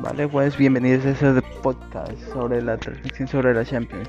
Vale, pues bienvenidos a este podcast sobre la transmisión sobre la Champions.